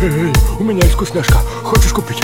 Эй, у меня есть вкусняшка. Хочешь купить?